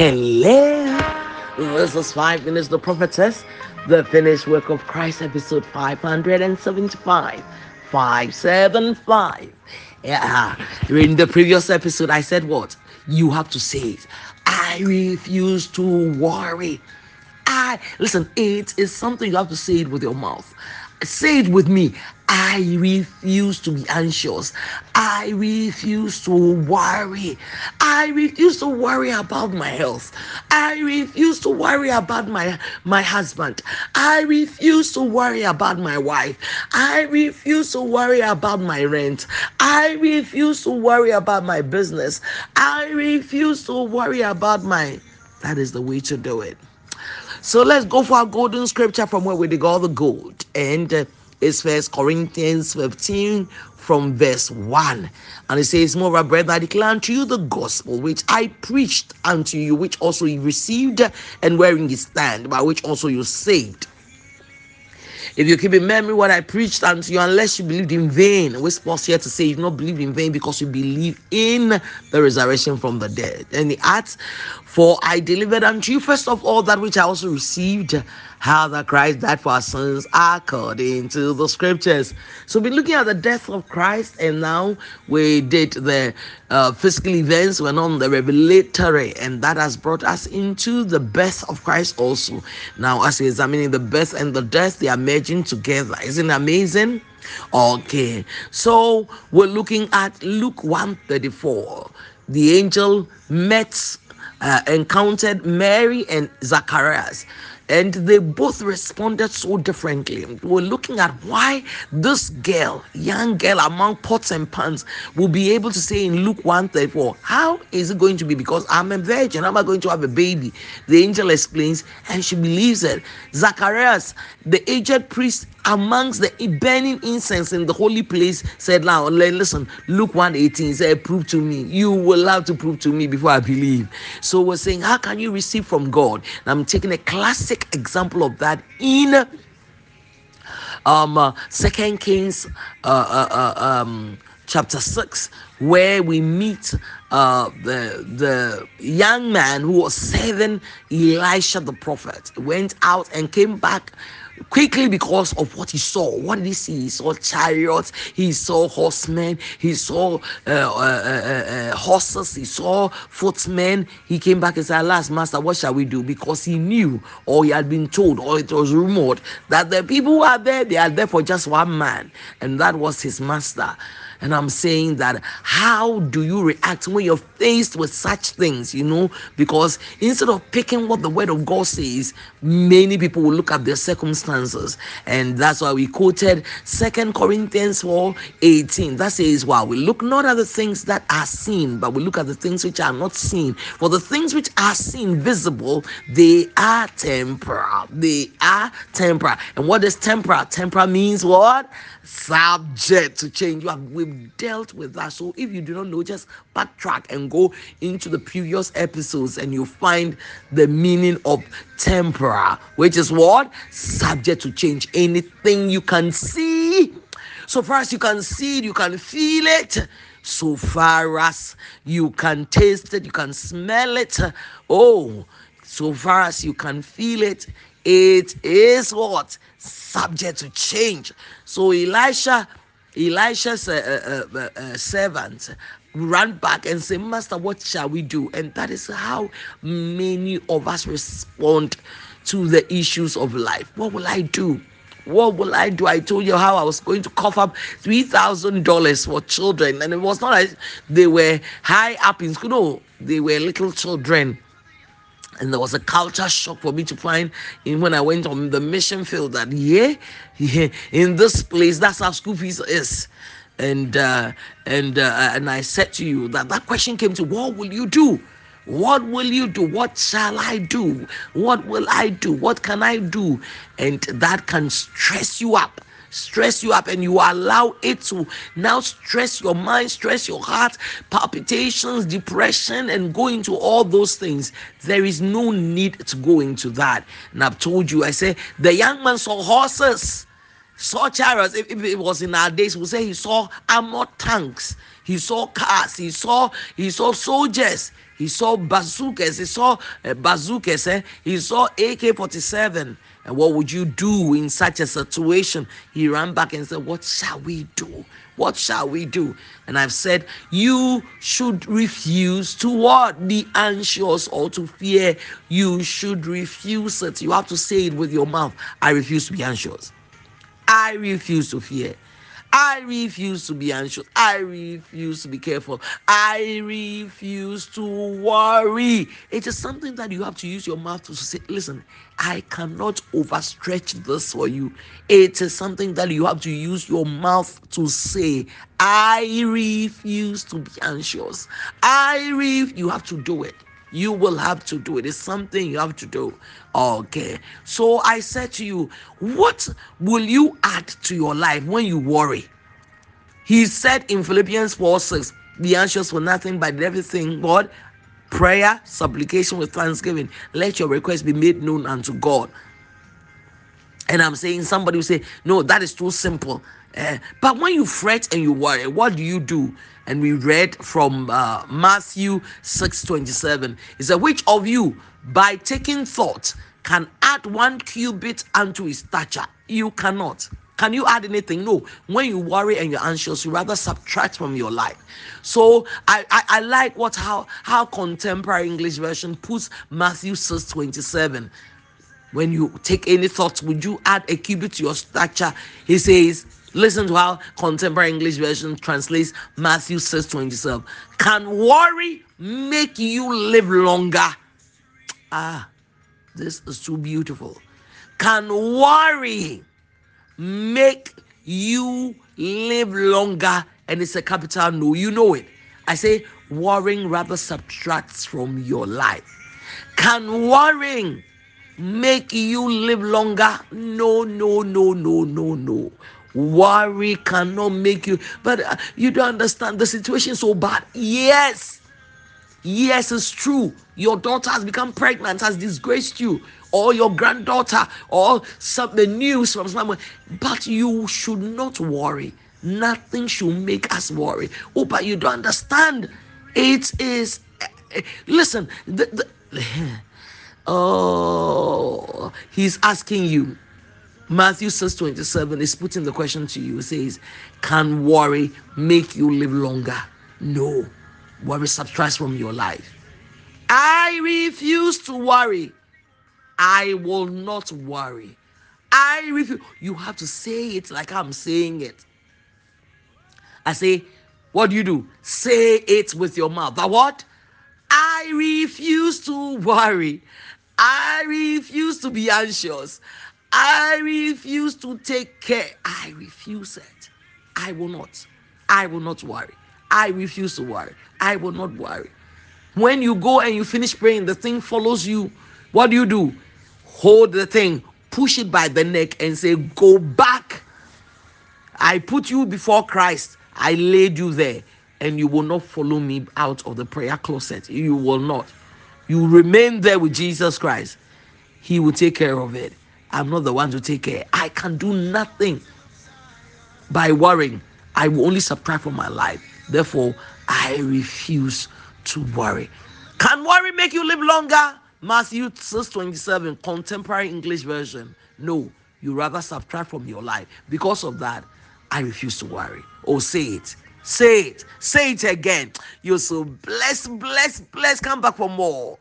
Hello. This is Five Minutes the Prophetess, the finished work of Christ, episode 575. 575. Yeah. In the previous episode, I said what? You have to say it. I refuse to worry. I listen, it is something you have to say it with your mouth. Say it with me. I refuse to be anxious. I refuse to worry. I refuse to worry about my health. I refuse to worry about my, my husband. I refuse to worry about my wife. I refuse to worry about my rent. I refuse to worry about my business. I refuse to worry about my. That is the way to do it. So let's go for our golden scripture from where we dig all the gold. And uh, it's First Corinthians 15 from verse 1. And it says, Moreover, brethren, I declare unto you the gospel which I preached unto you, which also you received, and wherein you stand, by which also you saved if you keep in memory what I preached unto you, unless you believed in vain, we're here to say you've not believed in vain because you believe in the resurrection from the dead. And the acts, for I delivered unto you first of all that which I also received, how that Christ died for our sins according to the scriptures. So we're looking at the death of Christ, and now we did the uh, physical events, went on the revelatory, and that has brought us into the birth of Christ also. Now, as we're examining the birth and the death, they are merging together. Isn't amazing? Okay, so we're looking at Luke 134. The angel met, uh, encountered Mary and Zacharias and they both responded so differently. We're looking at why this girl, young girl among pots and pans, will be able to say in Luke 134, How is it going to be? Because I'm a virgin, I'm I going to have a baby? The angel explains, and she believes it. Zacharias, the aged priest amongst the burning incense in the holy place, said, Now listen, Luke 118 said, Prove to me. You will have to prove to me before I believe. So we're saying, How can you receive from God? And I'm taking a classic example of that in um uh, second kings uh, uh, uh, um chapter 6 where we meet uh, the the young man who was serving elisha the prophet went out and came back quickly because of what he saw. What did he see? He saw chariots, he saw horsemen, he saw uh, uh, uh, uh, horses, he saw footmen. He came back and said, Last master, what shall we do? Because he knew, or he had been told, or it was rumored that the people who are there, they are there for just one man, and that was his master. And I'm saying that how do you react when you're faced with such things, you know? Because instead of picking what the word of God says, many people will look at their circumstances. And that's why we quoted Second Corinthians 4 18. That says, Wow, we look not at the things that are seen, but we look at the things which are not seen. For the things which are seen visible, they are temporal. They are temporal. And what is temporal? Temporal means what? Subject to change. You have we've dealt with that. So if you do not know, just backtrack and go into the previous episodes and you find the meaning of temporal, which is what? Subject to change. Anything you can see. So far as you can see it, you can feel it. So far as you can taste it, you can smell it. Oh, so far as you can feel it, it is what? Subject to change. So Elisha Elisha's uh, uh, uh, servant ran back and said, Master, what shall we do? And that is how many of us respond to the issues of life. What will I do? What will I do? I told you how I was going to cough up three thousand dollars for children, and it was not like they were high up in school. No, they were little children and there was a culture shock for me to find in when I went on the mission field that yeah, yeah in this place that's how school fees is. And uh, and uh, and I said to you that that question came to what will you do? What will you do? What shall I do? What will I do? What can I do? And that can stress you up stress you up and you allow it to now stress your mind, stress your heart, palpitations, depression, and go into all those things. There is no need to go into that. And I've told you, I say, the young man saw horses saw chariots. If, if it was in our days, we say he saw armored tanks, he saw cars, he saw he saw soldiers, he saw bazookas, he saw uh, bazookas, eh? he saw AK-47. And what would you do in such a situation? He ran back and said, What shall we do? What shall we do? And I've said, You should refuse to what? Be anxious or to fear. You should refuse it. You have to say it with your mouth. I refuse to be anxious. I refuse to fear. I refuse to be anxious. I refuse to be careful. I refuse to worry. It is something that you have to use your mouth to say, listen, I cannot overstretch this for you. It is something that you have to use your mouth to say, I refuse to be anxious. I refuse. You have to do it. You will have to do it. It's something you have to do. Okay. So I said to you, what will you add to your life when you worry? He said in Philippians 4 6, be anxious for nothing but everything, God, prayer, supplication with thanksgiving. Let your request be made known unto God. And I'm saying somebody will say, No, that is too simple. Uh, but when you fret and you worry, what do you do? And we read from uh, Matthew 6 27. He said, Which of you, by taking thought, can add one cubit unto his stature? You cannot. Can you add anything? No. When you worry and you're anxious, you rather subtract from your life. So I, I, I like what how how contemporary English version puts Matthew 6 27 when you take any thoughts, would you add a cubit to your stature? He says, listen to how contemporary English version translates Matthew 6 27. Can worry make you live longer? Ah, this is too beautiful. Can worry make you live longer? And it's a capital no, you know it. I say worrying rather subtracts from your life. Can worrying make you live longer. No, no, no, no, no, no. Worry cannot make you, but uh, you don't understand the situation so bad. Yes, yes, it's true. Your daughter has become pregnant, has disgraced you, or your granddaughter, or some the news from someone. But you should not worry. Nothing should make us worry. Oh, but you don't understand. It is. Uh, listen, the, the Oh, he's asking you. Matthew 6 27 is putting the question to you. It says, Can worry make you live longer? No. Worry subtracts from your life. I refuse to worry. I will not worry. I refuse. You have to say it like I'm saying it. I say, What do you do? Say it with your mouth. The what? I refuse to worry. I refuse to be anxious. I refuse to take care. I refuse it. I will not. I will not worry. I refuse to worry. I will not worry. When you go and you finish praying, the thing follows you. What do you do? Hold the thing, push it by the neck, and say, Go back. I put you before Christ. I laid you there, and you will not follow me out of the prayer closet. You will not. You remain there with Jesus Christ. He will take care of it. I'm not the one to take care. I can do nothing by worrying. I will only subtract from my life. Therefore, I refuse to worry. Can worry make you live longer? Matthew 6 27, contemporary English version. No, you rather subtract from your life. Because of that, I refuse to worry. Oh, say it. Say it. Say it again. You're so blessed, blessed, blessed. Come back for more.